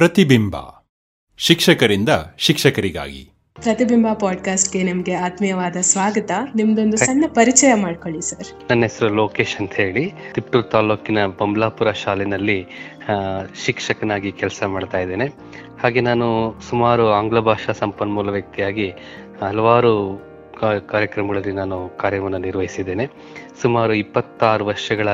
ಪ್ರತಿಬಿಂಬ. ಶಿಕ್ಷಕರಿಂದ ಶಿಕ್ಷಕರಿಗಾಗಿ. ಪ್ರತಿಬಿಂಬ ಪಾಡ್ಕಾಸ್ಟ್ಗೆ ನಿಮಗೆ ಆತ್ಮೀಯವಾದ ಸ್ವಾಗತ. ನಿಮ್ದೊಂದು ಸಣ್ಣ ಪರಿಚಯ ಮಾಡ್ಕೊಳ್ಳಿ ಸರ್. ನನ್ನ ಹೆಸರು ಲೋಕೇಶ್ ಅಂತ ಹೇಳಿ. ತಿಪ್ಟೂರು ತಾಲೂಕಿನ ಬಂಬ್ಲಾಪುರ ಶಾಲೆನಲ್ಲಿ ಶಿಕ್ಷಕನಾಗಿ ಕೆಲಸ ಮಾಡ್ತಾ ಇದ್ದೇನೆ. ಹಾಗೆ ನಾನು ಸುಮಾರು ಆಂಗ್ಲ ಭಾಷಾ ಸಂಪನ್ಮೂಲ ವ್ಯಕ್ತಿಯಾಗಿ ಹಲವಾರು ಕಾರ್ಯಕ್ರಮಗಳಲ್ಲಿ ನಾನು ಕಾರ್ಯವನ್ನು ನಿರ್ವಹಿಸಿದ್ದೇನೆ. ಸುಮಾರು ಇಪ್ಪತ್ತಾರು ವರ್ಷಗಳ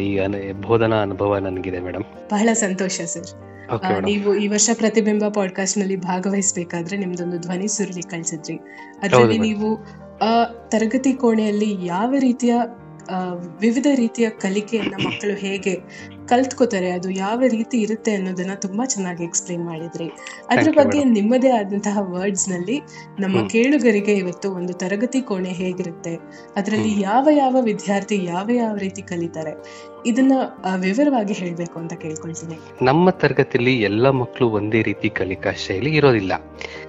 ಈ ಅನ- ಬೋಧನಾ ಅನುಭವ ನನಗಿದೆ ಮೇಡಮ್ ಬಹಳ ಸಂತೋಷ ಸರ್. ನೀವು ಈ ವರ್ಷ ಪ್ರತಿಬಿಂಬ ಪಾಡ್ಕಾಸ್ಟ್ನಲ್ಲಿ ಭಾಗವಹಿಸಬೇಕಾದ್ರೆ ನಿಮ್ದೊಂದು ಧ್ವನಿ ಸುರುಳಿ ಕಳಿಸಿದ್ರಿ. ಅದರಲ್ಲಿ ನೀವು ಆ ತರಗತಿ ಕೋಣೆಯಲ್ಲಿ ಯಾವ ರೀತಿಯ ವಿವಿಧ ರೀತಿಯ ಕಲಿಕೆಯನ್ನ ಮಕ್ಕಳು ಹೇಗೆ ಕಲ್ತ್ಕೋತಾರೆ ಅದು ಯಾವ ರೀತಿ ಇರುತ್ತೆ ಅನ್ನೋದನ್ನ ತುಂಬಾ ಚೆನ್ನಾಗಿ ಎಕ್ಸ್ಪ್ಲೈನ್ ಮಾಡಿದ್ರಿ. ಅದ್ರ ಬಗ್ಗೆ ನಿಮ್ಮದೇ ಆದಂತಹ ವರ್ಡ್ಸ್ನಲ್ಲಿ ನಮ್ಮ ಕೇಳುಗರಿಗೆ ಇವತ್ತು ಒಂದು ತರಗತಿ ಕೋಣೆ ಹೇಗಿರುತ್ತೆ ಅದರಲ್ಲಿ ಯಾವ ಯಾವ ವಿದ್ಯಾರ್ಥಿ ಯಾವ ಯಾವ ರೀತಿ ಕಲಿತಾರೆ ಇದನ್ನ ವಿವರವಾಗಿ ಹೇಳ್ಬೇಕು ಅಂತ ಕೇಳ್ಕೊಳ್ತೀನಿ. ನಮ್ಮ ತರಗತಿಯಲ್ಲಿ ಎಲ್ಲ ಮಕ್ಕಳು ಒಂದೇ ರೀತಿ ಕಲಿಕಾ ಶೈಲಿ ಇರೋದಿಲ್ಲ.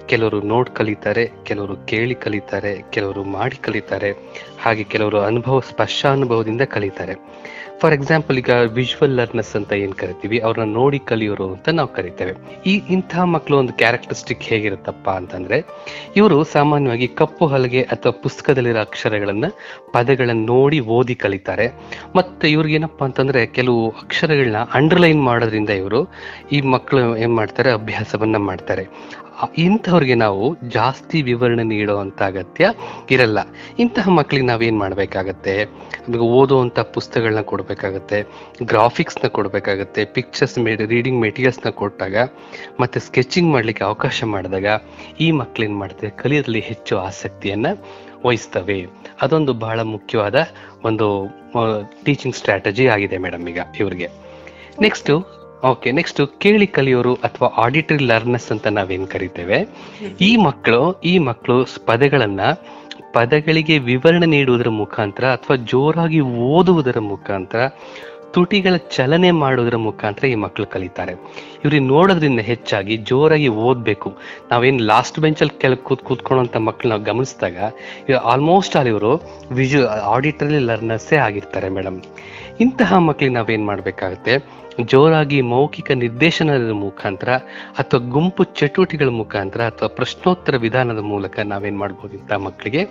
ಕೆಲವರು ನೋಡ್ ಕಲಿತಾರೆ ಕೆಲವರು ಕೇಳಿ ಕಲಿತಾರೆ ಕೆಲವರು ಮಾಡಿ ಕಲಿತಾರೆ ಹಾಗೆ ಕೆಲವರು ಅನುಭವ ಸ್ಪರ್ಶ ಅನುಭವದಿಂದ ಕಲಿತಾರೆ. ಫಾರ್ ಎಕ್ಸಾಂಪಲ್ ಈಗ ವಿಜುವಲ್ ಲರ್ನರ್ಸ್ ಅಂತ ಏನ್ ಕರಿತೀವಿ ಅವ್ರನ್ನ ನೋಡಿ ಕಲಿಯೋರು ಅಂತ ನಾವು ಕರಿತೇವೆ. ಈ ಇಂತಹ ಮಕ್ಕಳು ಒಂದು ಕ್ಯಾರೆಕ್ಟರಿಸ್ಟಿಕ್ ಹೇಗಿರುತ್ತಪ್ಪ ಅಂತಂದ್ರೆ, ಇವರು ಸಾಮಾನ್ಯವಾಗಿ ಕಪ್ಪು ಹಲಗೆ ಅಥವಾ ಪುಸ್ತಕದಲ್ಲಿರೋ ಅಕ್ಷರಗಳನ್ನ ಪದಗಳನ್ನ ನೋಡಿ ಓದಿ ಕಲಿತಾರೆ. ಮತ್ತೆ ಇವ್ರಿಗೆ ಏನಪ್ಪಾ ಅಂತಂದ್ರೆ, ಕೆಲವು ಅಕ್ಷರಗಳನ್ನ ಅಂಡರ್ಲೈನ್ ಮಾಡೋದ್ರಿಂದ ಇವರು ಈ ಮಕ್ಕಳು ಏನ್ ಮಾಡ್ತಾರೆ, ಅಭ್ಯಾಸವನ್ನ ಮಾಡ್ತಾರೆ. ಇಂಥವ್ರಿಗೆ ನಾವು ಜಾಸ್ತಿ ವಿವರಣೆ ನೀಡುವಂತ ಅಗತ್ಯ ಇರಲ್ಲ. ಇಂತಹ ಮಕ್ಕಳಿಗೆ ನಾವೇನ್ ಮಾಡಬೇಕಾಗತ್ತೆ? ನಮಗೆ ಓದುವಂತ ಪುಸ್ತಕಗಳನ್ನ ಕೊಡಬೇಕಾಗತ್ತೆ ಗ್ರಾಫಿಕ್ಸ್ನ ಕೊಡಬೇಕಾಗತ್ತೆ ಪಿಕ್ಚರ್ಸ್ ರೀಡಿಂಗ್ ಮೆಟೀರಿಯಲ್ಸ್ನ ಕೊಟ್ಟಾಗ, ಮತ್ತೆ ಸ್ಕೆಚಿಂಗ್ ಮಾಡಲಿಕ್ಕೆ ಅವಕಾಶ ಮಾಡಿದಾಗ ಈ ಮಕ್ಳು ಮಾಡ್ತಾರೆ ಕಲಿಯೋದ್ರಲ್ಲಿ ಹೆಚ್ಚು ಆಸಕ್ತಿಯನ್ನ ವಹಿಸ್ತವೆ. ಅದೊಂದು ಬಹಳ ಮುಖ್ಯವಾದ ಒಂದು ಟೀಚಿಂಗ್ ಸ್ಟ್ರಾಟಜಿ ಆಗಿದೆ ಮೇಡಮ್ ಈಗ ಇವ್ರಿಗೆ. ನೆಕ್ಸ್ಟ್ ಓಕೆ ನೆಕ್ಸ್ಟ್ ಕೇಳಿ ಕಲಿಯೋರು ಅಥವಾ ಆಡಿಟರಿ ಲರ್ನರ್ಸ್ ಅಂತ ನಾವೇನ್ ಕರಿತೇವೆ? ಈ ಮಕ್ಕಳು ಈ ಮಕ್ಕಳು ಪದಗಳನ್ನ ಪದಗಳಿಗೆ ವಿವರಣೆ ನೀಡುವುದರ ಮುಖಾಂತರ ಅಥವಾ ಜೋರಾಗಿ ಓದುವುದರ ಮುಖಾಂತರ, ತುಟಿಗಳ ಚಲನೆ ಮಾಡುವುದರ ಮುಖಾಂತರ ಈ ಮಕ್ಕಳು ಕಲಿತಾರೆ. ಇವ್ರಿಗೆ ನೋಡೋದ್ರಿಂದ ಹೆಚ್ಚಾಗಿ ಜೋರಾಗಿ ಓದ್ಬೇಕು. ನಾವೇನ್ ಲಾಸ್ಟ್ ಬೆಂಚಲ್ಲಿ ಕೆಳ ಕೂತ್ ಕೂತ್ಕೊಳ್ಳೋಂಥ ಮಕ್ಕಳು ನಾವು ಗಮನಿಸಿದಾಗ ಆಲ್ಮೋಸ್ಟ್ ಆಲ್ ಇವರು ವಿಜು ಆಡಿಟರಿ ಲರ್ನರ್ಸೇ ಆಗಿರ್ತಾರೆ ಮೇಡಮ್. ಇಂತಹ ಮಕ್ಕಳಿಗೆ ನಾವೇನ್ ಮಾಡ್ಬೇಕಾಗತ್ತೆ? ಜೋರಾಗಿ ಮೌಖಿಕ ನಿರ್ದೇಶನದ ಮುಖಾಂತರ ಅಥವಾ ಗುಂಪು ಚಟುವಟಿಕೆಗಳ ಮುಖಾಂತರ ಅಥವಾ ಪ್ರಶ್ನೋತ್ತರ ವಿಧಾನದ ಮೂಲಕ ನಾವೇನ್ ಮಾಡ್ಬೋದು ಇಂಥ ಮಕ್ಕಳಿಗೆ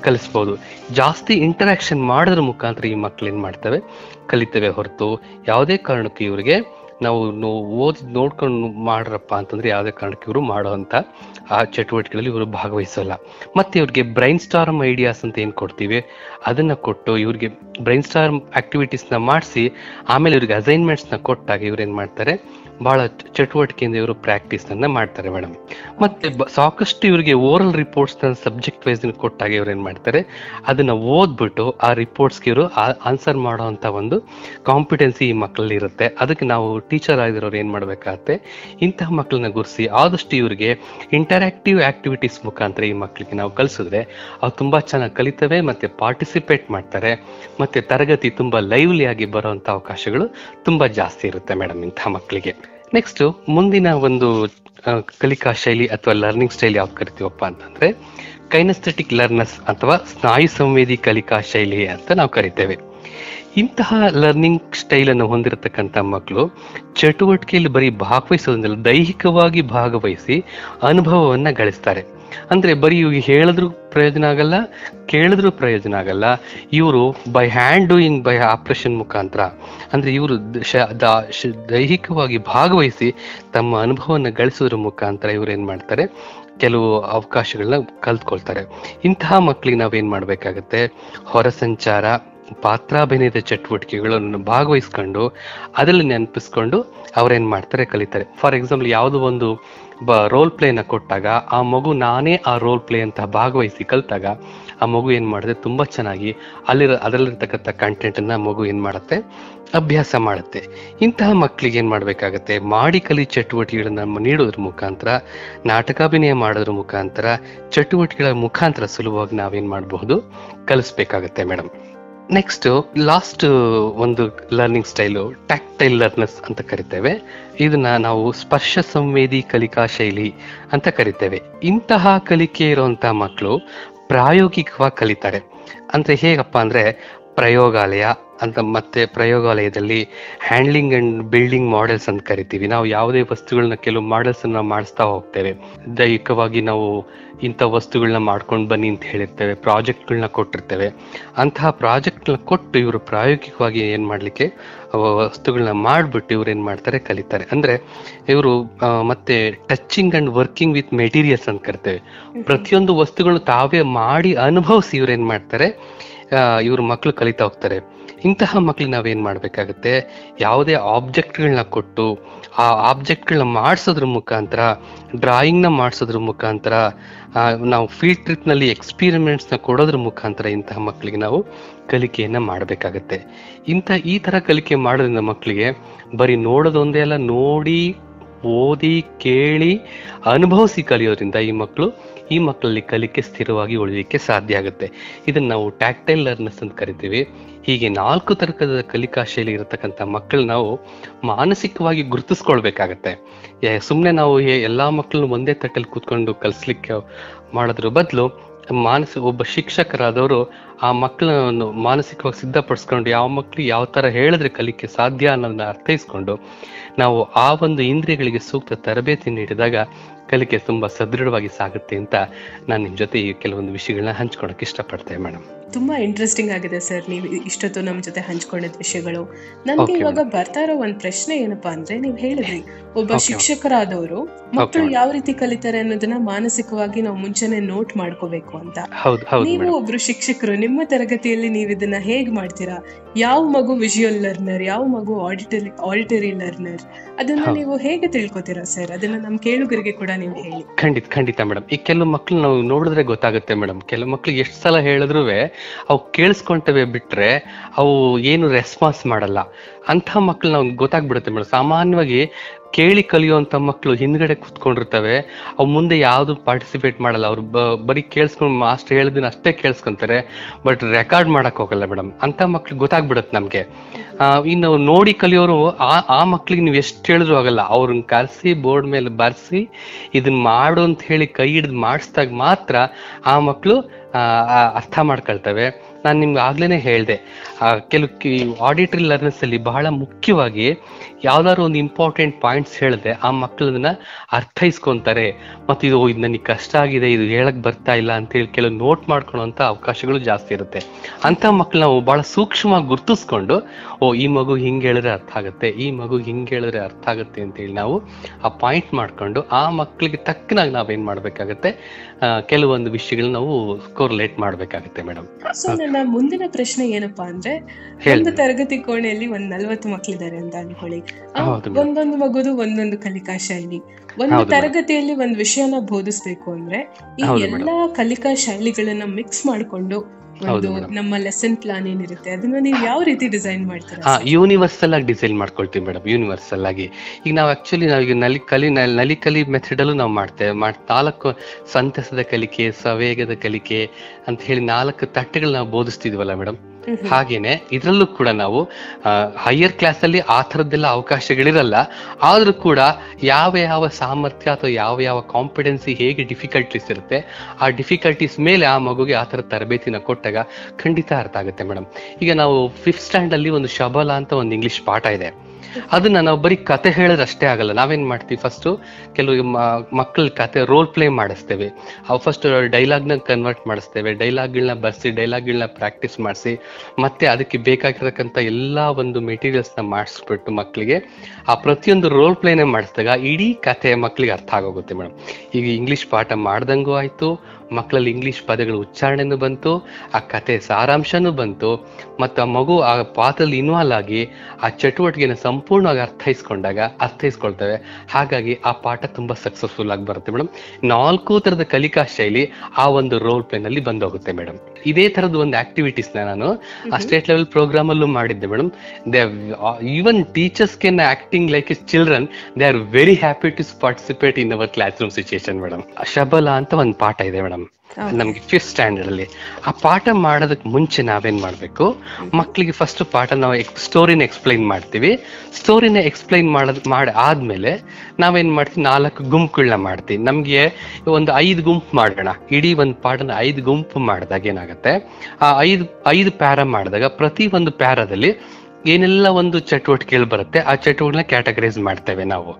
ಕಲಿಸ್ಬೋದು. ಜಾಸ್ತಿ ಇಂಟರಾಕ್ಷನ್ ಮಾಡೋದ್ರ ಮುಖಾಂತರ ಈ ಮಕ್ಕಳು ಏನ್ ಮಾಡ್ತವೆ? ಕಲಿತವೆ ಹೊರತು ಯಾವುದೇ ಕಾರಣಕ್ಕೂ ಇವರಿಗೆ ನಾವು ಓದಿ ನೋಡ್ಕೊಂಡು ಮಾಡ್ರಪ್ಪ ಅಂತಂದ್ರೆ ಯಾವುದೇ ಕಾರಣಕ್ಕೆ ಇವರು ಮಾಡುವಂತ ಆ ಚಟುವಟಿಕೆಗಳಲ್ಲಿ ಇವರು ಭಾಗವಹಿಸಲ್ಲ. ಮತ್ತೆ ಇವ್ರಿಗೆ ಬ್ರೈನ್ ಸ್ಟಾರ್ಮ್ ಐಡಿಯಾಸ್ ಅಂತ ಏನು ಕೊಡ್ತೀವಿ? ಅದನ್ನ ಕೊಟ್ಟು ಇವ್ರಿಗೆ ಬ್ರೈನ್ ಸ್ಟಾರ್ಮ್ ಆಕ್ಟಿವಿಟೀಸ್ನ ಮಾಡಿಸಿ, ಆಮೇಲೆ ಇವ್ರಿಗೆ ನ ಕೊಟ್ಟಾಗ ಇವ್ರು ಏನು ಮಾಡ್ತಾರೆ? ಬಹಳ ಚಟುವಟಿಕೆಯಿಂದ ಇವರು ಪ್ರಾಕ್ಟೀಸ್ ಅನ್ನ ಮಾಡ್ತಾರೆ ಮೇಡಮ್ ಮತ್ತೆ ಸಾಕಷ್ಟು ಇವರಿಗೆ ಓರಲ್ ರಿಪೋರ್ಟ್ಸ್ ಸಬ್ಜೆಕ್ಟ್ ವೈಸ್ ಕೊಟ್ಟಾಗ ಇವ್ರು ಏನ್ ಮಾಡ್ತಾರೆ, ಅದನ್ನ ಓದ್ಬಿಟ್ಟು ಆ ರಿಪೋರ್ಟ್ಸ್ಗೆ ಇವರು ಆನ್ಸರ್ ಮಾಡುವಂತ ಒಂದು ಕಾಂಪಿಟೆನ್ಸಿ ಈ ಮಕ್ಕಳಲ್ಲಿ ಇರುತ್ತೆ ಅದಕ್ಕೆ ನಾವು ಟೀಚರ್ ಆಗಿರೋರು ಏನ್ ಮಾಡ್ಬೇಕಾಗತ್ತೆ, ಇಂತಹ ಮಕ್ಕಳನ್ನ ಗುರುಸಿ ಆದಷ್ಟು ಇವರಿಗೆ ಇಂಟರಾಕ್ಟಿವ್ ಆಕ್ಟಿವಿಟೀಸ್ ಮುಖಾಂತರ ಈ ಮಕ್ಕಳಿಗೆ ನಾವು ಕಲಿಸಿದ್ರೆ ಅವ್ರು ತುಂಬಾ ಚೆನ್ನಾಗಿ ಕಲಿತವೆ ಮತ್ತೆ ಪಾರ್ಟಿಸಿಪೇಟ್ ಮಾಡ್ತಾರೆ, ಮತ್ತೆ ತರಗತಿ ತುಂಬಾ ಲೈವ್ಲಿ ಆಗಿ ಬರುವಂತ ಅವಕಾಶಗಳು ತುಂಬಾ ಜಾಸ್ತಿ ಇರುತ್ತೆ ಮೇಡಮ್ ಇಂತಹ ಮಕ್ಕಳಿಗೆ ನೆಕ್ಸ್ಟ್ ಮುಂದಿನ ಒಂದು ಕಲಿಕಾ ಶೈಲಿ ಅಥವಾ ಲರ್ನಿಂಗ್ ಸ್ಟೈಲ್ ಯಾವ್ದು ಕರಿತೀವಪ್ಪ ಅಂತಂದ್ರೆ ಕೈನಸ್ಥೆಟಿಕ್ ಲರ್ನರ್ಸ್ ಅಥವಾ ಸ್ನಾಯು ಸಂವೇದಿ ಕಲಿಕಾ ಶೈಲಿ ಅಂತ ನಾವು ಕರಿತೇವೆ. ಇಂತಹ ಲರ್ನಿಂಗ್ ಸ್ಟೈಲ್ ಅನ್ನು ಹೊಂದಿರತಕ್ಕಂತ ಮಕ್ಕಳು ಚಟುವಟಿಕೆಯಲ್ಲಿ ಬರೀ ಭಾಗವಹಿಸೋದ್ರಿಂದ ದೈಹಿಕವಾಗಿ ಭಾಗವಹಿಸಿ ಅನುಭವವನ್ನು ಗಳಿಸ್ತಾರೆ. ಅಂದ್ರೆ ಬರೀ ಇವ್ರಿಗೆ ಹೇಳಿದ್ರು ಪ್ರಯೋಜನ ಆಗಲ್ಲ, ಕೇಳಿದ್ರು ಪ್ರಯೋಜನ ಆಗಲ್ಲ. ಇವರು by hand doing by operation ಮುಖಾಂತರ, ಅಂದ್ರೆ ಇವರು ದೈಹಿಕವಾಗಿ ಭಾಗವಹಿಸಿ ತಮ್ಮ ಅನುಭವವನ್ನು ಗಳಿಸೋದ್ರ ಮುಖಾಂತರ ಇವ್ರು ಏನ್ ಮಾಡ್ತಾರೆ, ಕೆಲವು ಅವಕಾಶಗಳನ್ನ ಕಲ್ತ್ಕೊಳ್ತಾರೆ. ಇಂತಹ ಮಕ್ಕಳಿಗೆ ನಾವೇನ್ ಮಾಡ್ಬೇಕಾಗತ್ತೆ? ಹೊರ ಸಂಚಾರ ಪಾತ್ರಾಭಿನಯದ ಚಟುವಟಿಕೆಗಳನ್ನು ಭಾಗವಹಿಸ್ಕೊಂಡು ಅದರಲ್ಲಿ ನೆನಪಿಸ್ಕೊಂಡು ಅವ್ರೇನು ಮಾಡ್ತಾರೆ, ಕಲಿತಾರೆ. ಫಾರ್ ಎಕ್ಸಾಂಪಲ್, ಯಾವುದೋ ಒಂದು ಬ ರೋಲ್ ಪ್ಲೇನ ಕೊಟ್ಟಾಗ ಆ ಮಗು ನಾನೇ ಆ ರೋಲ್ ಪ್ಲೇ ಅಂತ ಭಾಗವಹಿಸಿ ಕಲಿತಾಗ ಆ ಮಗು ಏನು ಮಾಡುತ್ತೆ ತುಂಬ ಚೆನ್ನಾಗಿ ಅಲ್ಲಿರೋ, ಅದರಲ್ಲಿರ್ತಕ್ಕಂಥ ಕಂಟೆಂಟನ್ನು ಮಗು ಏನು ಮಾಡುತ್ತೆ, ಅಭ್ಯಾಸ ಮಾಡುತ್ತೆ. ಇಂತಹ ಮಕ್ಕಳಿಗೆ ಏನು ಮಾಡಬೇಕಾಗತ್ತೆ, ಮಾಡಿ ಕಲಿ ಚಟುವಟಿಕೆಗಳನ್ನು ನೀಡೋದ್ರ ಮುಖಾಂತರ, ನಾಟಕಾಭಿನಯ ಮಾಡೋದ್ರ ಮುಖಾಂತರ, ಚಟುವಟಿಕೆಗಳ ಮುಖಾಂತರ ಸುಲಭವಾಗಿ ನಾವೇನು ಮಾಡಬಹುದು, ಕಲಿಸ್ಬೇಕಾಗತ್ತೆ, ಮೇಡಮ್. ನೆಕ್ಸ್ಟ್ ಲಾಸ್ಟ್ ಒಂದು ಲರ್ನಿಂಗ್ ಸ್ಟೈಲು ಟ್ಯಾಕ್ಟೈಲ್ ಲರ್ನರ್ಸ್ ಅಂತ ಕರಿತೇವೆ. ಇದನ್ನ ನಾವು ಸ್ಪರ್ಶ ಸಂವೇದಿ ಕಲಿಕಾ ಶೈಲಿ ಅಂತ ಕರಿತೇವೆ. ಇಂತಹ ಕಲಿಕೆ ಇರುವಂತಹ ಮಕ್ಕಳು ಪ್ರಾಯೋಗಿಕವಾಗಿ ಕಲಿತಾರೆ. ಅಂದ್ರೆ ಹೇಗಪ್ಪ ಅಂದ್ರೆ ಪ್ರಯೋಗಾಲಯ ಅಂತ ಮತ್ತೆ ಪ್ರಯೋಗಾಲಯದಲ್ಲಿ ಹ್ಯಾಂಡ್ಲಿಂಗ್ ಅಂಡ್ ಬಿಲ್ಡಿಂಗ್ ಮಾಡೆಲ್ಸ್ ಅಂತ ಕರಿತೀವಿ. ನಾವು ಯಾವುದೇ ವಸ್ತುಗಳನ್ನ ಕೆಲವು ಮಾಡೆಲ್ಸ್ ಅನ್ನ ಮಾಡಿಸ್ತಾ ಹೋಗ್ತೇವೆ. ದೈಹಿಕವಾಗಿ ನಾವು ಇಂಥ ವಸ್ತುಗಳನ್ನ ಮಾಡ್ಕೊಂಡು ಬನ್ನಿ ಅಂತ ಹೇಳಿರ್ತೇವೆ ಪ್ರಾಜೆಕ್ಟ್ಗಳನ್ನ ಕೊಟ್ಟಿರ್ತೇವೆ. ಅಂತಹ ಪ್ರಾಜೆಕ್ಟ್ನ ಕೊಟ್ಟು ಇವರು ಪ್ರಾಯೋಗಿಕವಾಗಿ ಏನ್ ಮಾಡ್ಲಿಕ್ಕೆ ವಸ್ತುಗಳನ್ನ ಮಾಡ್ಬಿಟ್ಟು ಇವ್ರು ಏನು ಮಾಡ್ತಾರೆ ಕಲಿತಾರೆ. ಅಂದ್ರೆ ಇವರು ಮತ್ತೆ touching and working with materials ಅಂತ ಕರಿತೇವೆ. ಪ್ರತಿಯೊಂದು ವಸ್ತುಗಳು ತಾವೇ ಮಾಡಿ ಅನುಭವಿಸಿ ಇವ್ರು ಏನು ಮಾಡ್ತಾರೆ ಇವ್ರ ಮಕ್ಕಳು ಕಲಿತಾ ಹೋಗ್ತಾರೆ. ಇಂತಹ ಮಕ್ಳು ನಾವೇನ್ ಮಾಡ್ಬೇಕಾಗತ್ತೆ? ಯಾವುದೇ ಆಬ್ಜೆಕ್ಟ್ಗಳನ್ನ ಕೊಟ್ಟು, ಆ ಆಬ್ಜೆಕ್ಟ್ಗಳನ್ನ ಮಾಡಿಸೋದ್ರ ಮುಖಾಂತರ ಡ್ರಾಯಿಂಗ್ನ ಮಾಡಿಸೋದ್ರ ಮುಖಾಂತರ ನಾವು ಫೀಲ್ಡ್ ಟ್ರಿಪ್ನಲ್ಲಿ ಎಕ್ಸ್ಪೀರಿಮೆಂಟ್ಸ್ನ ಕೊಡೋದ್ರ ಮುಖಾಂತರ ಇಂತಹ ಮಕ್ಕಳಿಗೆ ನಾವು ಕಲಿಕೆಯನ್ನ ಮಾಡಬೇಕಾಗತ್ತೆ. ಇಂಥ ಈ ತರ ಕಲಿಕೆ ಮಾಡೋದ್ರಿಂದ ಮಕ್ಕಳಿಗೆ ಬರೀ ನೋಡೋದೊಂದೇ ಅಲ್ಲ, ನೋಡಿ ಓದಿ, ಕೇಳಿ, ಅನುಭವಿಸಿ ಕಲಿಯೋದ್ರಿಂದ ಈ ಮಕ್ಕಳು, ಈ ಮಕ್ಕಳಲ್ಲಿ ಕಲಿಕೆ ಸ್ಥಿರವಾಗಿ ಉಳಿಲಿಕ್ಕೆ ಸಾಧ್ಯ ಆಗುತ್ತೆ. ಇದನ್ನು ನಾವು ಟ್ಯಾಕ್ಟೈಲ್ ಲರ್ನರ್ಸ್ ಅಂತ ಕರಿತೀವಿ. ಹೀಗೆ ನಾಲ್ಕು ತರಕದ ಕಲಿಕಾ ಶೈಲಿ ಇರತಕ್ಕಂಥ ಮಕ್ಕಳು ನಾವು ಮಾನಸಿಕವಾಗಿ ಗುರುತಿಸ್ಕೊಳ್ಬೇಕಾಗತ್ತೆ. ಸುಮ್ಮನೆ ನಾವು ಎಲ್ಲಾ ಮಕ್ಕಳನ್ನು ಒಂದೇ ತಟ್ಟಲ್ಲಿ ಕೂತ್ಕೊಂಡು ಕಲಿಸ್ಲಿಕ್ಕೆ ಮಾಡೋದ್ರ ಬದಲು ಮಾನಸ ಒಬ್ಬ ಶಿಕ್ಷಕರಾದವರು ಆ ಮಕ್ಕಳನ್ನು ಮಾನಸಿಕವಾಗಿ ಸಿದ್ಧಪಡಿಸ್ಕೊಂಡು ಯಾವ ಮಕ್ಕಳು ಯಾವ ತರ ಹೇಳಿದ್ರೆ ಕಲಿಕೆ ಸಾಧ್ಯ ಅನ್ನೋದನ್ನ ಅರ್ಥೈಸ್ಕೊಂಡು ನಾವು ಆ ಒಂದು ಇಂದ್ರಿಯಗಳಿಗೆ ಸೂಕ್ತ ತರಬೇತಿ ನೀಡಿದಾಗ ಕಲಿಕೆ ತುಂಬಾ ಸದೃಢವಾಗಿ ಸಾಗುತ್ತೆ ಅಂತ ನಾನು ನಿಮ್ಮ ಜೊತೆ ಈ ಕೆಲವೊಂದು ವಿಷಯಗಳನ್ನ ಹಂಚ್ಕೊಳಕ್ ಇಷ್ಟಪಡ್ತೇನೆ ಮೇಡಮ್. ತುಂಬಾ ಇಂಟ್ರೆಸ್ಟಿಂಗ್ ಆಗಿದೆ ಸರ್ ನೀವು ಇಷ್ಟೊತ್ತು ನಮ್ಮ ಜೊತೆ ಹಂಚ್ಕೊಂಡಿದ್ದ ವಿಷಯಗಳು. ನನ್ಗೆ ಇವಾಗ ಬರ್ತಾ ಇರೋ ಒಂದ್ ಪ್ರಶ್ನೆ ಏನಪ್ಪಾ ಅಂದ್ರೆ ನೀವ್ ಹೇಳಿದ್ರಿ ಒಬ್ಬ. ಶಿಕ್ಷಕರಾದವರು ಮಕ್ಕಳು ಯಾವ ರೀತಿ ಕಲಿತಾರೆ ಅನ್ನೋದನ್ನ ಮಾನಸಿಕವಾಗಿ ನಾವು ಮುಂಚೆನೆ ನೋಟ್ ಮಾಡ್ಕೋಬೇಕು ಅಂತ. ನೀವು ಒಬ್ರು ಶಿಕ್ಷಕರು ನಿಮ್ಮ ತರಗತಿಯಲ್ಲಿ ನೀವು ಇದನ್ನ ಹೇಗ್ ಮಾಡ್ತೀರಾ? ಯಾವ ಮಗು ವಿಜುವಲ್ ಲರ್ನರ್ ಯಾವ ಮಗು ಆಡಿಟರಿ ಆಡಿಟರಿ ಲರ್ನರ್ ಅದನ್ನ ನೀವು ಹೇಗೆ ತಿಳ್ಕೊತೀರಾ ಸರ್? ಅದನ್ನ ನಮ್ ಕೇಳುಗರಿಗೆ ಕೂಡ ನೀವು ಹೇಳಿ. ಖಂಡಿತ ಖಂಡಿತ ಮೇಡಮ್. ಈ ಕೆಲವು ಮಕ್ಳು ನಾವು ನೋಡಿದ್ರೆ ಗೊತ್ತಾಗುತ್ತೆ ಮೇಡಮ್. ಕೆಲವು ಮಕ್ಳು ಎಷ್ಟು ಸಲ ಹೇಳಿದ್ರು ಅವು ಕೇಳಿಸ್ಕೊಂತವೆ ಬಿಟ್ರೆ ಅವು ಏನು ರೆಸ್ಪಾನ್ಸ್ ಮಾಡಲ್ಲ. ಅಂತ ಮಕ್ಳು ನಾವು ಗೊತ್ತಾಗ್ಬಿಡುತ್ತೆ ಮೇಡಮ್. ಸಾಮಾನ್ಯವಾಗಿ ಕೇಳಿ ಕಲಿಯುವಂತ ಮಕ್ಕಳು ಹಿಂದ್ಗಡೆ ಕುತ್ಕೊಂಡಿರ್ತವೆ, ಅವ್ ಮುಂದೆ ಯಾವ್ದು ಪಾರ್ಟಿಸಿಪೇಟ್ ಮಾಡಲ್ಲ. ಅವ್ರು ಬರೀ ಕೇಳಿಸ್ಕೊಂಡು ಮಾಸ್ಟರ್ ಹೇಳಿದಿನ ಅಷ್ಟೇ ಕೇಳಿಸ್ಕೊಂತಾರೆ, ಬಟ್ ರೆಕಾರ್ಡ್ ಮಾಡಕ್ ಹೋಗಲ್ಲ ಮೇಡಮ್. ಅಂತ ಮಕ್ಳು ಗೊತ್ತಾಗ್ಬಿಡುತ್ತೆ ನಮ್ಗೆ. ಇನ್ನು ನೋಡಿ ಕಲಿಯೋರು, ಆ ಆ ಮಕ್ಳಿಗೆ ನೀವು ಎಷ್ಟು ಹೇಳಿದ್ರು ಆಗಲ್ಲ. ಅವ್ರನ್ನ ಕರೆಸಿ, ಬೋರ್ಡ್ ಮೇಲೆ ಬರ್ಸಿ ಇದನ್ನ ಮಾಡು ಅಂತ ಹೇಳಿ ಕೈ ಹಿಡಿದು ಮಾಡಿಸ್ದಾಗ ಮಾತ್ರ ಆ ಮಕ್ಕಳು ಅರ್ಥ ಮಾಡ್ಕೊಳ್ತವೆ. ನಾನು ನಿಮ್ಗೆ ಆಗ್ಲೇನೆ ಹೇಳ್ದೆ ಕೆಲವು ಆಡಿಟರಿ ಲರ್ನರ್ಸ್ ಅಲ್ಲಿ ಬಹಳ ಮುಖ್ಯವಾಗಿ ಯಾವ್ದಾದ್ರು ಒಂದು ಇಂಪಾರ್ಟೆಂಟ್ ಪಾಯಿಂಟ್ಸ್ ಹೇಳಿದ್ರೆ ಆ ಮಕ್ಕಳು ಅದನ್ನ ಅರ್ಥೈಸ್ಕೊಂತಾರೆ. ಮತ್ತೆ ಇದು ಇದು ನನಗೆ ಕಷ್ಟ ಆಗಿದೆ, ಇದು ಹೇಳಕ್ ಬರ್ತಾ ಇಲ್ಲ ಅಂತ ಹೇಳಿ ಕೆಲವು ನೋಟ್ ಮಾಡ್ಕೊಳ್ಳೋಂತ ಅವಕಾಶಗಳು ಜಾಸ್ತಿ ಇರುತ್ತೆ. ಅಂತ ಮಕ್ಕಳು ನಾವು ಬಹಳ ಸೂಕ್ಷ್ಮವಾಗಿ ಗುರ್ತಿಸ್ಕೊಂಡು, ಓ, ಈ ಮಗು ಹಿಂಗ್ ಹೇಳಿದ್ರೆ ಅರ್ಥ ಆಗುತ್ತೆ, ಈ ಮಗು ಹಿಂಗ್ ಹೇಳಿದ್ರೆ ಅರ್ಥ ಆಗುತ್ತೆ ಅಂತ ಹೇಳಿ ನಾವು ಆ ಪಾಯಿಂಟ್ ಮಾಡ್ಕೊಂಡು, ಆ ಮಕ್ಕಳಿಗೆ ತಕ್ಕನಾಗಿ ನಾವೇನ್ ಮಾಡ್ಬೇಕಾಗತ್ತೆ ಕೆಲವೊಂದು ವಿಷಯಗಳನ್ನ ನಾವು ಕೋರ್ಲೇಟ್ ಮಾಡಬೇಕಾಗುತ್ತೆ ಮೇಡಮ್ ಸೊ ನನ್ನ ಮುಂದಿನ ಪ್ರಶ್ನೆ ಏನಪ್ಪಾ ಅಂದ್ರೆ ಒಂದು. ತರಗತಿ ಕೋಣೆಯಲ್ಲಿ ಒಂದ್ ನಲ್ವತ್ತು ಮಕ್ಳಿದ್ದಾರೆ ಅಂತ ಅನ್ಕೊಳ್ಳಿ. ಒಂದೊಂದು ಮಗುದು ಒಂದೊಂದು ಕಲಿಕಾ ಶೈಲಿ. ಒಂದು ತರಗತಿಯಲ್ಲಿ ಒಂದ್ ವಿಷಯನ ಬೋಧಿಸ್ಬೇಕು ಅಂದ್ರೆ ಈ ಎಲ್ಲಾ ಕಲಿಕಾ ಶೈಲಿಗಳನ್ನ ಮಿಕ್ಸ್ ಮಾಡ್ಕೊಂಡು ಒಂದು ನಮ್ಮ ಲೆಸನ್ ಪ್ಲಾನ್ ಏನಿರುತ್ತೆ? ಅದನ್ನ ನೀವು ಯಾವ ರೀತಿ ಡಿಸೈನ್ ಮಾಡ್ತೀರಾ? ಹಾ ಯೂನಿವರ್ಸಲ್ ಆಗಿ ಡಿಸೈನ್ ಮಾಡ್ಕೊಳ್ತೀವಿ ಮೇಡಮ್ ಯೂನಿವರ್ಸಲ್ ಆಗಿ. ಈಗ ನಾವು ಆಕ್ಚುಲಿ ನಾವೀಗ ನಲಿ ಕಲಿ ನ- ನಲಿ ಕಲಿ ಮೆಥಡ್ ಅಲ್ಲೂ ನಾವು ಮಾಡ್ತೇವೆ. ಮಾಡ್ ನಾಲ್ಕು ಸಂತಸದ ಕಲಿಕೆ ಸವೇಗದ ಕಲಿಕೆ ಅಂತ ಹೇಳಿ ನಾಲ್ಕು ತಟ್ಟೆಗಳು ನಾವು ಬೋಧಿಸ್ತಿದ್ವಲ್ಲ ಮೇಡಮ್. ಹಾಗೇನೆ ಇದರಲ್ಲೂ ಕೂಡ ನಾವು ಹೈಯರ್ ಕ್ಲಾಸ್ ಅಲ್ಲಿ ಆ ಥರದ್ದೆಲ್ಲ ಅವಕಾಶಗಳಿರಲ್ಲ, ಆದ್ರೂ ಕೂಡ ಯಾವ ಯಾವ ಸಾಮರ್ಥ್ಯ ಅಥವಾ ಯಾವ ಯಾವ ಕಾಂಪಿಡೆನ್ಸಿ ಹೇಗೆ ಡಿಫಿಕಲ್ಟೀಸ್ ಇರುತ್ತೆ, ಆ ಡಿಫಿಕಲ್ಟೀಸ್ ಮೇಲೆ ಆ ಮಗುಗೆ ಆ ಥರದ ತರಬೇತಿನ ಕೊಟ್ಟಾಗ ಖಂಡಿತ ಅರ್ಥ ಆಗುತ್ತೆ ಮೇಡಮ್ ಈಗ ನಾವು ಫಿಫ್ತ್ ಸ್ಟ್ಯಾಂಡ್ ಅಲ್ಲಿ ಒಂದು ಶಬಲ ಅಂತ ಒಂದು ಇಂಗ್ಲಿಷ್ ಪಾಠ ಇದೆ. ಅದನ್ನ ನಾವು ಬರೀ ಕತೆ ಹೇಳೋದಷ್ಟೇ ಆಗಲ್ಲ. ನಾವೇನ್ ಮಾಡ್ತೀವಿ ಫಸ್ಟ್ ಕೆಲವು ಮಕ್ಕಳ ಕತೆ ರೋಲ್ ಪ್ಲೇ ಮಾಡಿಸ್ತೇವೆ. ಅವು ಫಸ್ಟ್ ಡೈಲಾಗ್ನ ಕನ್ವರ್ಟ್ ಮಾಡಿಸ್ತೇವೆ. ಡೈಲಾಗ್ಗಳನ್ನ ಬರ್ಸಿ ಡೈಲಾಗ್ಗಳನ್ನ ಪ್ರಾಕ್ಟೀಸ್ ಮಾಡಿಸಿ, ಮತ್ತೆ ಅದಕ್ಕೆ ಬೇಕಾಗಿರತಕ್ಕಂಥ ಎಲ್ಲಾ ಒಂದು ಮೆಟೀರಿಯಲ್ಸ್ನ ಮಾಡಿಸ್ಬಿಟ್ಟು ಮಕ್ಕಳಿಗೆ ಆ ಪ್ರತಿಯೊಂದು ರೋಲ್ ಪ್ಲೇನೇ ಮಾಡಿಸಿದಾಗ ಇಡೀ ಕತೆ ಮಕ್ಕಳಿಗೆ ಅರ್ಥ ಆಗೋಗುತ್ತೆ ಮೇಡಮ್ ಈಗ ಇಂಗ್ಲಿಷ್ ಪಾಠ ಮಾಡ್ದಂಗೂ ಆಯ್ತು ಮಕ್ಕಳಲ್ಲಿ ಇಂಗ್ಲಿಷ್ ಪದಗಳ ಉಚ್ಚಾರಣೆನೂ ಬಂತು ಆ ಕತೆ ಸಾರಾಂಶನೂ ಬಂತು ಮತ್ತು ಆ ಮಗು ಆ ಪಾತ್ರದಲ್ಲಿ ಇನ್ವಾಲ್ವ್ ಆಗಿ ಆ ಚಟುವಟಿಕೆನ ಸಂಪೂರ್ಣವಾಗಿ ಅರ್ಥೈಸ್ಕೊಂಡಾಗ ಅರ್ಥೈಸ್ಕೊಳ್ತವೆ. ಹಾಗಾಗಿ ಆ ಪಾಠ ತುಂಬಾ ಸಕ್ಸಸ್ಫುಲ್ ಆಗಿ ಬರುತ್ತೆ ಮೇಡಮ್ ನಾಲ್ಕು ಥರದ ಕಲಿಕಾ ಶೈಲಿ ಆ ಒಂದು ರೋಲ್ ಪ್ಲೇನಲ್ಲಿ ಬಂದೋಗುತ್ತೆ ಮೇಡಮ್ ಇದೇ ತರದ ಒಂದು ಆಕ್ಟಿವಿಟೀಸ್ ನಾನು ಆ ಸ್ಟೇಟ್ ಲೆವೆಲ್ ಪ್ರೋಗ್ರಾಮ್ ಅಲ್ಲೂ ಮಾಡಿದ್ದೆ madam they even teachers can acting like is children they are very happy to participate in our class room situation madam Shabala ಅಂತ ಒಂದು ಪಾಠ ಇದೆ ಮೇಡಮ್. ನಮ್ಗೆ ಫಿಫ್ತ್ ಸ್ಟ್ಯಾಂಡರ್ಡ್ ಅಲ್ಲಿ. ಆ ಪಾಠ ಮಾಡೋದಕ್ಕೆ ಮುಂಚೆ ನಾವೇನ್ ಮಾಡ್ಬೇಕು? ಮಕ್ಕಳಿಗೆ ಫಸ್ಟ್ ಪಾಠ ನಾವು ಸ್ಟೋರಿನ ಎಕ್ಸ್ಪ್ಲೈನ್ ಮಾಡ್ತೀವಿ. ಸ್ಟೋರಿನ ಎಕ್ಸ್ಪ್ಲೈನ್ ಮಾಡೋದ್ ಮಾಡಿ ಆದ್ಮೇಲೆ ನಾವೇನ್ ಮಾಡ್ತೀವಿ? ನಾಲ್ಕು ಗುಂಪುಗಳನ್ನ ಮಾಡ್ತೀವಿ. ನಮ್ಗೆ ಒಂದು ಐದು ಗುಂಪು ಮಾಡೋಣ. ಇಡೀ ಒಂದು ಪಾಠನ ಐದು ಗುಂಪು ಮಾಡಿದಾಗ ಏನಾಗುತ್ತೆ? ಆ ಐದು ಐದು ಪ್ಯಾರ ಮಾಡಿದಾಗ ಪ್ರತಿ ಒಂದು ಪ್ಯಾರಾದಲ್ಲಿ ಏನೆಲ್ಲ ಒಂದು ಚಟುವಟಿಕೆಗಳು ಬರುತ್ತೆ, ಆ ಚಟುವಟಿಕೆ ಕ್ಯಾಟಗರೈಸ್ ಮಾಡ್ತೇವೆ ನಾವು.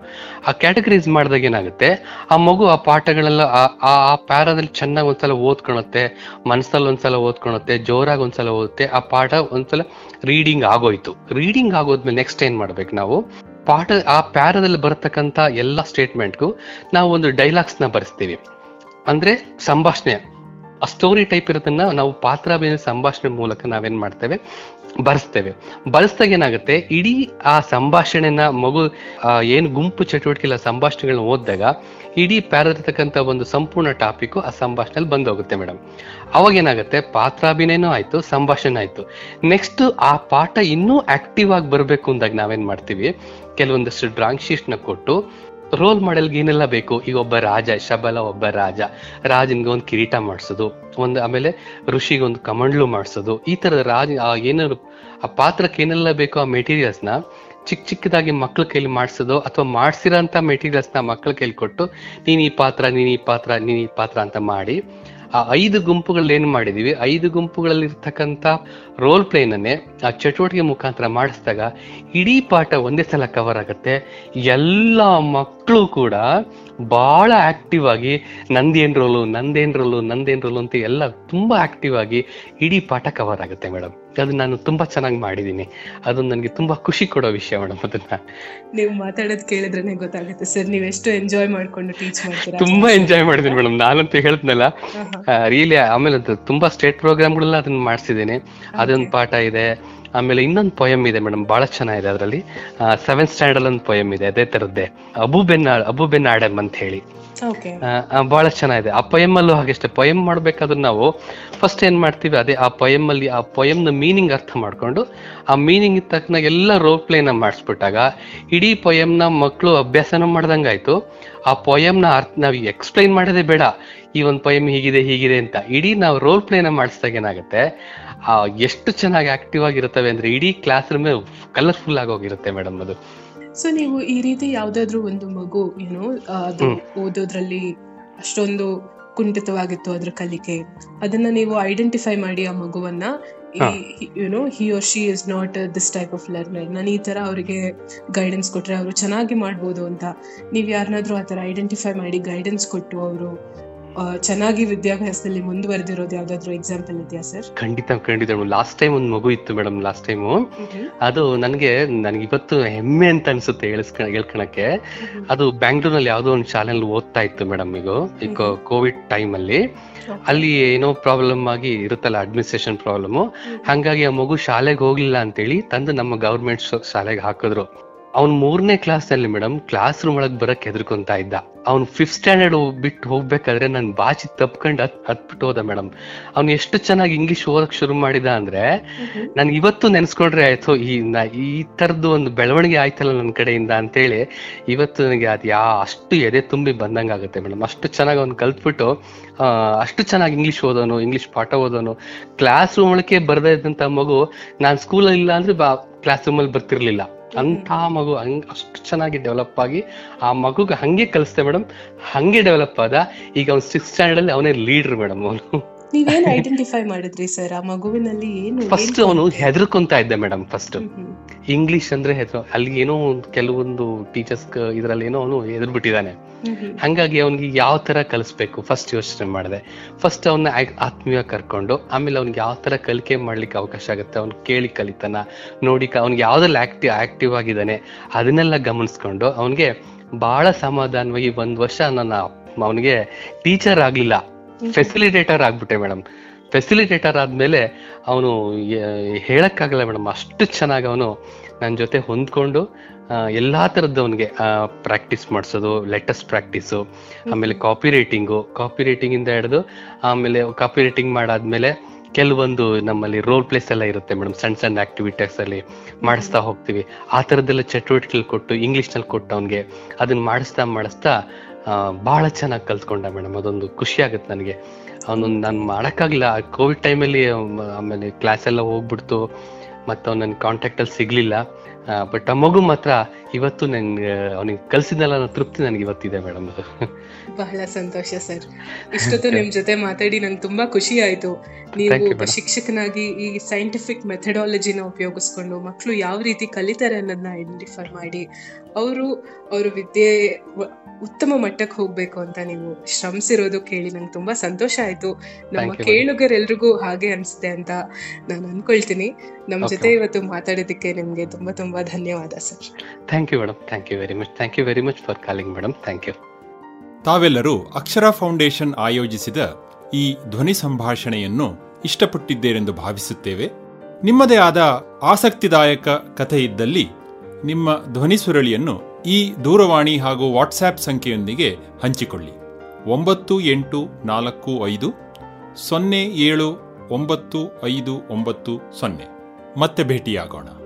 ಆ ಕ್ಯಾಟಗರೈಸ್ ಮಾಡಿದಾಗ ಏನಾಗುತ್ತೆ, ಆ ಮಗು ಆ ಪಾಠಗಳೆಲ್ಲ, ಆ- ಆ ಪ್ಯಾರಾದಲ್ಲಿ ಚೆನ್ನಾಗಿ ಒಂದ್ಸಲ ಓದ್ಕೊಳುತ್ತೆ ಮನಸ್ಸಲ್ಲಿ ಒಂದ್ಸಲ ಓದ್ಕೊಳುತ್ತೆ ಜೋರಾಗಿ ಒಂದ್ಸಲ ಓದುತ್ತೆ ಆ ಪಾಠ ಒಂದ್ಸಲ ರೀಡಿಂಗ್ ಆಗೋಯ್ತು. ರೀಡಿಂಗ್ ಆಗೋದ್ಮೇಲೆ ನೆಕ್ಸ್ಟ್ ಏನ್ ಮಾಡ್ಬೇಕು ನಾವು? ಪಾಠ, ಆ ಪ್ಯಾರದಲ್ಲಿ ಬರತಕ್ಕಂತ ಎಲ್ಲ ಸ್ಟೇಟ್ಮೆಂಟ್ಗೂ ನಾವು ಒಂದು ಡೈಲಾಗ್ಸ್ನ ಬರೆಸ್ತೀವಿ. ಅಂದ್ರೆ ಸಂಭಾಷಣೆ, ಆ ಸ್ಟೋರಿ ಟೈಪ್ ಇರೋದನ್ನ ನಾವು ಪಾತ್ರ ಸಂಭಾಷಣೆ ಮೂಲಕ ನಾವೇನ್ ಮಾಡ್ತೇವೆ? ಬರೆಸ್ತೇವೆ. ಬರೆಸ್ದಾಗ ಏನಾಗುತ್ತೆ? ಇಡೀ ಆ ಸಂಭಾಷಣೆನ ಮಗು ಏನು ಗುಂಪು ಚಟುವಟಿಕೆ ಇಲ್ಲ, ಸಂಭಾಷಣೆಗಳನ್ನ ಓದಿದಾಗ ಇಡೀ ಪ್ಯಾರದಿರ್ತಕ್ಕಂಥ ಒಂದು ಸಂಪೂರ್ಣ ಟಾಪಿಕ್ ಆ ಸಂಭಾಷಣೆಯಲ್ಲಿ ಬಂದು ಹೋಗುತ್ತೆ ಮೇಡಮ್. ಅವಾಗ ಏನಾಗುತ್ತೆ? ಪಾತ್ರಾಭಿನಯನೂ ಆಯ್ತು, ಸಂಭಾಷಣೆ ಆಯ್ತು. ನೆಕ್ಸ್ಟ್ ಆ ಪಾಠ ಇನ್ನೂ ಆಕ್ಟಿವ್ ಆಗಿ ಬರಬೇಕು ಅಂದಾಗ ನಾವೇನ್ ಮಾಡ್ತೀವಿ? ಕೆಲವೊಂದಷ್ಟು ಡ್ರಾಯಿಂಗ್ ಶೀಟ್ನ ಕೊಟ್ಟು ರೋಲ್ ಮಾಡೆಲ್ಗೆ ಏನೆಲ್ಲ ಬೇಕು? ಈಗ ಒಬ್ಬ ರಾಜ, ಶಬಲ ಒಬ್ಬ ರಾಜ, ರಾಜನ್ಗೆ ಒಂದು ಕಿರೀಟ ಮಾಡಿಸೋದು, ಒಂದು ಆಮೇಲೆ ಋಷಿಗೆ ಒಂದು ಕಮಂಡ್ಲು ಮಾಡಿಸೋದು, ಈ ತರದ ರಾಜ ಏನಾದ್ರು, ಆ ಪಾತ್ರಕ್ಕೆ ಏನೆಲ್ಲ ಬೇಕೋ ಆ ಮೆಟೀರಿಯಲ್ಸ್ನ ಚಿಕ್ಕ ಚಿಕ್ಕದಾಗಿ ಮಕ್ಳ ಕೈಲಿ ಮಾಡಿಸೋದು ಅಥವಾ ಮಾಡ್ಸಿರೋಂಥ ಮೆಟೀರಿಯಲ್ಸ್ನ ಮಕ್ಳ ಕೈಲಿ ಕೊಟ್ಟು, ನೀನ್ ಈ ಪಾತ್ರ, ನೀನ್ ಈ ಪಾತ್ರ, ನೀನು ಈ ಪಾತ್ರ ಅಂತ ಮಾಡಿ ಆ ಐದು ಗುಂಪುಗಳಲ್ಲಿ ಏನ್ ಮಾಡಿದೀವಿ? ಐದು ಗುಂಪುಗಳಲ್ಲಿ ಇರ್ತಕ್ಕಂಥ ರೋಲ್ ಪ್ಲೇನನ್ನೇ ಆ ಚಟುವಟಿಕೆ ಮುಖಾಂತರ ಮಾಡಿಸಿದಾಗ ಇಡೀ ಪಾಠ ಒಂದೇ ಸಲ ಕವರ್ ಆಗುತ್ತೆ. ಎಲ್ಲ ಮಕ್ಕಳು ಕೂಡ ಬಹಳ ಆಕ್ಟಿವ್ ಆಗಿ ನಂದೇನ್ ರೋಲು ನಂದೇನ್ ರೋಲು ನಂದೇನ್ ರೋಲು ಅಂತ ಎಲ್ಲ ತುಂಬಾ ಆಕ್ಟಿವ್ ಆಗಿ ಇಡೀ ಪಾಠ ಕವರ್ ಆಗುತ್ತೆ ಮೇಡಮ್. ಅದು ನಾನು ತುಂಬಾ ಚೆನ್ನಾಗಿ ಮಾಡಿದ್ದೀನಿ ಅದು ನನಗೆ ತುಂಬಾ ಖುಷಿ ಕೊಡೋ ವಿಷಯ ಮೇಡಮ್ ಅದನ್ನ. ನೀವು ಮಾತಾಡೋದು ಕೇಳಿದ್ರೆ ಗೊತ್ತಾಗುತ್ತೆ ಸರ್ ನೀವು ಎಷ್ಟು ಎಂಜಾಯ್ ಮಾಡ್ಕೊಂಡು ಟೀಚ್ ಮಾಡ್ತೀರಾ? ತುಂಬಾ ಎಂಜಾಯ್ ಮಾಡಿದ್ದೀನಿ ಮೇಡಮ್ ನಾನಂತೂ ಹೇಳಿದ್ನಲ್ಲ ರೀಲಿ ರಿಯಲಿ ಆಮೇಲೆ ಅದು ತುಂಬಾ ಸ್ಟೇಟ್ ಪ್ರೋಗ್ರಾಮ್ಗಳೆಲ್ಲ ಅದನ್ನ ಮಾಡಿಸಿದ್ದೀನಿ. ಅದೊಂದು ಪಾಠ ಇದೆ. ಆಮೇಲೆ ಇನ್ನೊಂದು ಪೊಯಮ್ ಇದೆ ಮೇಡಮ್ ಬಹಳ ಚೆನ್ನಾಗಿದೆ ಅದರಲ್ಲಿ. ಸೆವೆಂತ್ ಸ್ಟ್ಯಾಂಡರ್ಡ್ ಒಂದು ಪೊಯಮ್ ಇದೆ ಅದೇ ತರದ್ದೇ Abou Ben Abou Ben Adhem ಅಂತ ಹೇಳಿ. ಬಹಳ ಚೆನ್ನಾಗಿದೆ. ಆ ಪೊಯಮ್ ಅಲ್ಲೂ ಹಾಗೆಷ್ಟೇ ಪೊಯಮ್ ಮಾಡ್ಬೇಕಾದ್ರೆ ನಾವು ಫಸ್ಟ್ ಏನ್ ಮಾಡ್ತೀವಿ ಅದೇ ಆ ಪೊಯಮ್ ಅಲ್ಲಿ ಆ ಪೊಯಮ್ನ ಮೀನಿಂಗ್ ಅರ್ಥ ಮಾಡ್ಕೊಂಡು ಆ ಮೀನಿಂಗ್ ತಕ್ಕನ ಎಲ್ಲ ರೋಲ್ ಪ್ಲೇನ ಮಾಡಿಸ್ಬಿಟ್ಟಾಗ ಇಡೀ ಪೊಯಮ್ನ ನ ಮಕ್ಕಳು ಅಭ್ಯಾಸನ ಮಾಡ್ದಂಗಾಯ್ತು. ಆ ಪೊಯಮ್ನ ನ ಅರ್ಥ ನಾವು ಎಕ್ಸ್ಪ್ಲೈನ್ ಮಾಡೋದೇ ಬೇಡ. ಈ ಒಂದು ಪೊಯಮ್ ಹೀಗಿದೆ ಹೀಗಿದೆ ಅಂತ ಇಡೀ ನಾವು ರೋಲ್ ಪ್ಲೇನ ಮಾಡಿಸಿದಾಗ ಏನಾಗುತ್ತೆ? ಆ ಎಷ್ಟು ಚೆನ್ನಾಗಿ ಆಕ್ಟಿವ್ ಆಗಿರುತ್ತವೆ ಅಂದ್ರೆ ಇಡೀ ಕ್ಲಾಸ್ ರೂಮ್ ಕಲರ್ಫುಲ್ ಆಗೋಗಿರುತ್ತೆ ಮೇಡಮ್ ಅದು. ಸೊ ನೀವು ಈ ರೀತಿ ಯಾವ್ದಾದ್ರು ಒಂದು ಮಗು ಏನು ಅದು ಓದೋದ್ರಲ್ಲಿ ಅಷ್ಟೊಂದು ಕುಂಠಿತವಾಗಿತ್ತು ಅದ್ರ ಕಲಿಕೆ ಅದನ್ನ ನೀವು ಐಡೆಂಟಿಫೈ ಮಾಡಿ ಆ ಮಗುವನ್ನ. You know he. Or she is not this type of learner ನಾನು ಈ ತರ ಅವರಿಗೆ ಗೈಡೆನ್ಸ್ ಕೊಟ್ರೆ ಅವರು ಚೆನ್ನಾಗಿ ಮಾಡ್ಬೋದು ಅಂತ. ನೀವು ಯಾರನ್ನಾದ್ರೂ ಆ ತರ ಐಡೆಂಟಿಫೈ ಮಾಡಿ ಗೈಡೆನ್ಸ್ ಕೊಟ್ಟು ಅವರು ಚೆನ್ನಾಗಿ ವಿದ್ಯಾಭ್ಯಾಸದಲ್ಲಿ ಮುಂದುವರೆದಿರೋದು ಯಾವ್ದಾದ್ರು ಎಕ್ಸಾಂಪಲ್ ಇದೆಯಾ ಸರ್ ಖಂಡಿತ ಖಂಡಿತ. ಲಾಸ್ಟ್ ಟೈಮ್ ಒಂದು ಮಗು ಇತ್ತು ಮೇಡಮ್ ಲಾಸ್ಟ್ ಟೈಮು ಅದು ನನಗೆ ನನಗೆ ಇವತ್ತು ಹೆಮ್ಮೆ ಅಂತ ಅನ್ಸುತ್ತೆ ಹೇಳಿಸ್ಕ ಹೇಳ್ಕೊಳಕ್ಕೆ ಅದು ಬ್ಯಾಂಗ್ಳೂರ್ನಲ್ಲಿ ಯಾವುದೋ ಒಂದು ಶಾಲೆಯಲ್ಲಿ ಓದ್ತಾ ಇತ್ತು ಮೇಡಮ್ ಈಗ ಈಗ ಕೋವಿಡ್ ಟೈಮ್ ಅಲ್ಲಿ. ಅಲ್ಲಿ ಏನೋ ಪ್ರಾಬ್ಲಮ್ ಆಗಿ ಇರುತ್ತಲ್ಲ ಅಡ್ಮಿನಿಸ್ಟ್ರೇಷನ್ ಪ್ರಾಬ್ಲಮ್ ಹಂಗಾಗಿ ಆ ಮಗು ಶಾಲೆಗೆ ಹೋಗ್ಲಿಲ್ಲ ಅಂತೇಳಿ ತಂದು ನಮ್ಮ ಗೌರ್ಮೆಂಟ್ ಶಾಲೆಗೆ ಹಾಕಿದ್ರು. ಅವ್ನ್ ಮೂರನೇ ಕ್ಲಾಸ್ ಅಲ್ಲಿ ಮೇಡಮ್ ಕ್ಲಾಸ್ ರೂಮ್ ಒಳಗ್ ಬರಕ್ ಹೆದರ್ಕೊಂತ ಇದ್ದ. ಅವ್ನ್ ಫಿಫ್ತ್ ಸ್ಟ್ಯಾಂಡರ್ಡ್ ಬಿಟ್ಟು ಹೋಗ್ಬೇಕಾದ್ರೆ ನನ್ ಬಾಚಿ ತಪ್ಕೊಂಡ್ ಹತ್ ಹತ್ಬಿಟ್ಟು ಹೋದ ಮೇಡಮ್ ಅವ್ನು ಎಷ್ಟು ಚೆನ್ನಾಗಿ ಇಂಗ್ಲಿಷ್ ಓದಕ್ ಶುರು ಮಾಡಿದ ಅಂದ್ರೆ ನನ್ ಇವತ್ತು ನೆನ್ಸ್ಕೊಂಡ್ರೆ ಆಯ್ತು ಈ ನಾ ಈ ತರದ್ದು ಒಂದು ಬೆಳವಣಿಗೆ ಆಯ್ತಲ್ಲ ನನ್ನ ಕಡೆಯಿಂದ ಅಂತೇಳಿ ಇವತ್ತು ನನಗೆ ಅದು ಯಾ ಅಷ್ಟು ಎದೆ ತುಂಬಿ ಬಂದಂಗ ಆಗುತ್ತೆ ಮೇಡಮ್ ಅಷ್ಟು ಚೆನ್ನಾಗಿ ಅವ್ನು ಕಲ್ತ್ಬಿಟ್ಟು ಅಷ್ಟು ಚೆನ್ನಾಗಿ ಇಂಗ್ಲಿಷ್ ಓದೋನು ಇಂಗ್ಲಿಷ್ ಪಾಠ ಓದೋನು. ಕ್ಲಾಸ್ ರೂಮ್ ಒಳಗೆ ಬರ್ದೇ ಇದ್ದಂತ ಮಗು ನಾನು ಸ್ಕೂಲಲ್ಲಿ ಇಲ್ಲ ಅಂದ್ರೆ ಬಾ ಕ್ಲಾಸ್ ರೂಮ್ ಅಲ್ಲಿ ಬರ್ತಿರ್ಲಿಲ್ಲ. ಅಂತ ಮಗು ಹಂಗ್ ಅಷ್ಟು ಚೆನ್ನಾಗಿ ಡೆವಲಪ್ ಆಗಿ ಆ ಮಗುಗೆ ಹಂಗೆ ಕಲಿಸ್ತೆ ಮೇಡಮ್ ಹಂಗೆ ಡೆವಲಪ್ ಆದ ಈಗ ಅವ್ನು ಸಿಕ್ಸ್ ಸ್ಟ್ಯಾಂಡರ್ಡ್ ಅಲ್ಲಿ ಅವನೇ ಲೀಡರ್ ಮೇಡಮ್ ಅವನು. ನೀವೇನ್ ಐಡೆಂಟಿಫೈ ಮಾಡಿದ್ರಿ ಸರ್ ಆ ಮಗುವಿನಲ್ಲಿ ಏನು ಫಸ್ಟ್ ಅವನು ಹೆದರ್ಕೊಂತ ಇದ್ದ ಮೇಡಮ್ ಫಸ್ಟ್. ಇಂಗ್ಲಿಷ್ ಅಂದ್ರೆ ಹೆದ್ರು ಅಲ್ಲಿ ಏನೋ ಒಂದು ಕೆಲವೊಂದು ಟೀಚರ್ಸ್ ಇದ್ರಲ್ಲಿ ಏನೋ ಅವನು ಹೆದರ್ಬಿಟ್ಟಿದ್ದಾನೆ. ಹಂಗಾಗಿ ಅವನಿಗೆ ಯಾವ ತರ ಕಲಿಸ್ಬೇಕು? ಫಸ್ಟ್ ಯೋಚನೆ ಮಾಡಿದೆ. ಫಸ್ಟ್ ಅವನ್ನ ಆತ್ಮೀಯ ಕರ್ಕೊಂಡು ಆಮೇಲೆ ಅವ್ನಿಗೆ ಯಾವ ತರ ಕಲಿಕೆ ಮಾಡ್ಲಿಕ್ಕೆ ಅವಕಾಶ ಆಗುತ್ತೆ? ಅವ್ನು ಕೇಳಿ ಕಲಿತಾನ ನೋಡಿ ಅವ್ನಿಗೆ ಯಾವ್ದ್ರಲ್ಲಿ ಆಕ್ಟಿವ್ ಆಕ್ಟಿವ್ ಆಗಿದ್ದಾನೆ ಅದನ್ನೆಲ್ಲ ಗಮನಿಸ್ಕೊಂಡು ಅವನಿಗೆ ಬಹಳ ಸಮಾಧಾನವಾಗಿ ಒಂದ್ ವರ್ಷ ನನ್ನ ಅವನಿಗೆ ಟೀಚರ್ ಆಗ್ಲಿಲ್ಲ. ಫೆಸಿಲಿಟೇಟರ್ ಆಗ್ಬಿಟ್ಟೆ ಮೇಡಮ್. ಫೆಸಿಲಿಟೇಟರ್ ಆದ್ಮೇಲೆ ಅವನು ಹೇಳಕ್ಕಾಗಲ್ಲ ಮೇಡಮ್. ಅಷ್ಟು ಚೆನ್ನಾಗಿ ಅವನು ನನ್ನ ಜೊತೆ ಹೊಂದ್ಕೊಂಡು ಎಲ್ಲಾ ತರದ್ದು ಅವನಿಗೆ ಪ್ರಾಕ್ಟೀಸ್ ಮಾಡಿಸೋದು ಲೆಟೆಸ್ಟ್ ಪ್ರಾಕ್ಟೀಸು ಆಮೇಲೆ ಕಾಪಿ ರೈಟಿಂಗು ಕಾಪಿ ರೈಟಿಂಗ್ ಇಂದ ಹಿಡಿದು ಆಮೇಲೆ ಕಾಪಿ ರೈಟಿಂಗ್ ಮಾಡಾದ್ಮೇಲೆ ಕೆಲವೊಂದು ನಮ್ಮಲ್ಲಿ ರೋಲ್ ಪ್ಲೇಸ್ ಎಲ್ಲ ಇರುತ್ತೆ ಮೇಡಮ್. ಸಣ್ಣ ಸಣ್ಣ ಆಕ್ಟಿವಿಟೀಸ್ ಅಲ್ಲಿ ಮಾಡಿಸ್ತಾ ಹೋಗ್ತೀವಿ. ಆ ಥರದ್ದೆಲ್ಲ ಚಟುವಟಿಕೆಗಳು ಕೊಟ್ಟು ಇಂಗ್ಲಿಷ್ನಲ್ಲಿ ಕೊಟ್ಟು ಅವನಿಗೆ ಅದನ್ನ ಮಾಡಿಸ್ತಾ ಮಾಡಿಸ್ತಾ ಬಹಳ ಚೆನ್ನಾಗಿ ಕಲ್ತ್ಕೊಂಡೆ ಮೇಡಮ್. ಅದೊಂದು ಖುಷಿ ಆಗುತ್ತೆ ನನಗೆ. ಅವನೊಂದು ನಾನು ಮಾಡೋಕ್ಕಾಗಲಿಲ್ಲ. ಕೋವಿಡ್ ಟೈಮಲ್ಲಿ ಆಮೇಲೆ ಕ್ಲಾಸ್ ಎಲ್ಲ ಹೋಗ್ಬಿಡ್ತು. ಮತ್ತು ಅವ್ನು ನನ್ನ ಕಾಂಟ್ಯಾಕ್ಟಲ್ಲಿ ಸಿಗಲಿಲ್ಲ. ಬಟ್ ಆ ಮಗು ಮಾತ್ರ ಇವತ್ತು ನನ್ಗೆ ಅವನಿಗೆ ಕಲ್ಸಿದ್ನಲ್ಲ ಅನ್ನೋ ತೃಪ್ತಿ ನನಗೆ ಇವತ್ತಿದೆ ಮೇಡಮ್ ಬಹಳ ಸಂತೋಷ ಸರ್. ಇಷ್ಟೊತ್ತು ನಿಮ್ ಜೊತೆ ಮಾತಾಡಿ ನಂಗೆ ತುಂಬಾ ಖುಷಿ ಆಯ್ತು. ನೀವು. ಶಿಕ್ಷಕನಾಗಿ ಈ ಸೈಂಟಿಫಿಕ್ ಮೆಥಡಾಲಜಿನ ಉಪಯೋಗಿಸ್ಕೊಂಡು ಮಕ್ಕಳು ಯಾವ ರೀತಿ ಕಲಿತಾರೆ ಅನ್ನೋದನ್ನ ಐಡೆಂಟಿಫೈ ಮಾಡಿ ಅವರು ಅವ್ರ ವಿದ್ಯೆ ಉತ್ತಮ ಮಟ್ಟಕ್ಕೆ ಹೋಗ್ಬೇಕು ಅಂತ ನೀವು ಶ್ರಮಿಸಿರೋದು ಕೇಳಿ ನಂಗೆ ತುಂಬಾ ಸಂತೋಷ ಆಯ್ತು. ನಮ್ಮ ಕೇಳುಗರೆಲ್ರಿಗೂ ಹಾಗೆ ಅನ್ಸುತ್ತೆ ಅಂತ ನಾನು ಅನ್ಕೊಳ್ತೀನಿ. ನಮ್ ಜೊತೆ ಇವತ್ತು ಮಾತಾಡೋದಕ್ಕೆ ನಿಮ್ಗೆ ತುಂಬಾ ತುಂಬಾ ಧನ್ಯವಾದ sir. Thank you madam thank you very much thank you very much for calling madam thank you ತಾವೆಲ್ಲರೂ ಅಕ್ಷರ ಫೌಂಡೇಶನ್ ಆಯೋಜಿಸಿದ ಈ ಧ್ವನಿ ಸಂಭಾಷಣೆಯನ್ನು ಇಷ್ಟಪಟ್ಟಿದ್ದೇರೆಂದು ಭಾವಿಸುತ್ತೇವೆ. ನಿಮ್ಮದೇ ಆದ ಆಸಕ್ತಿದಾಯಕ ಕಥೆ ಇದ್ದಲ್ಲಿ ನಿಮ್ಮ ಧ್ವನಿ ಸುರಳಿಯನ್ನು ಈ ದೂರವಾಣಿ ಹಾಗೂ ವಾಟ್ಸ್ಆ್ಯಪ್ ಸಂಖ್ಯೆಯೊಂದಿಗೆ ಹಂಚಿಕೊಳ್ಳಿ. ಒಂಬತ್ತು ಎಂಟು ನಾಲ್ಕು ಐದು ಸೊನ್ನೆ ಏಳು ಒಂಬತ್ತು ಐದು ಒಂಬತ್ತು ಸೊನ್ನೆ. ಮತ್ತೆ ಭೇಟಿಯಾಗೋಣ.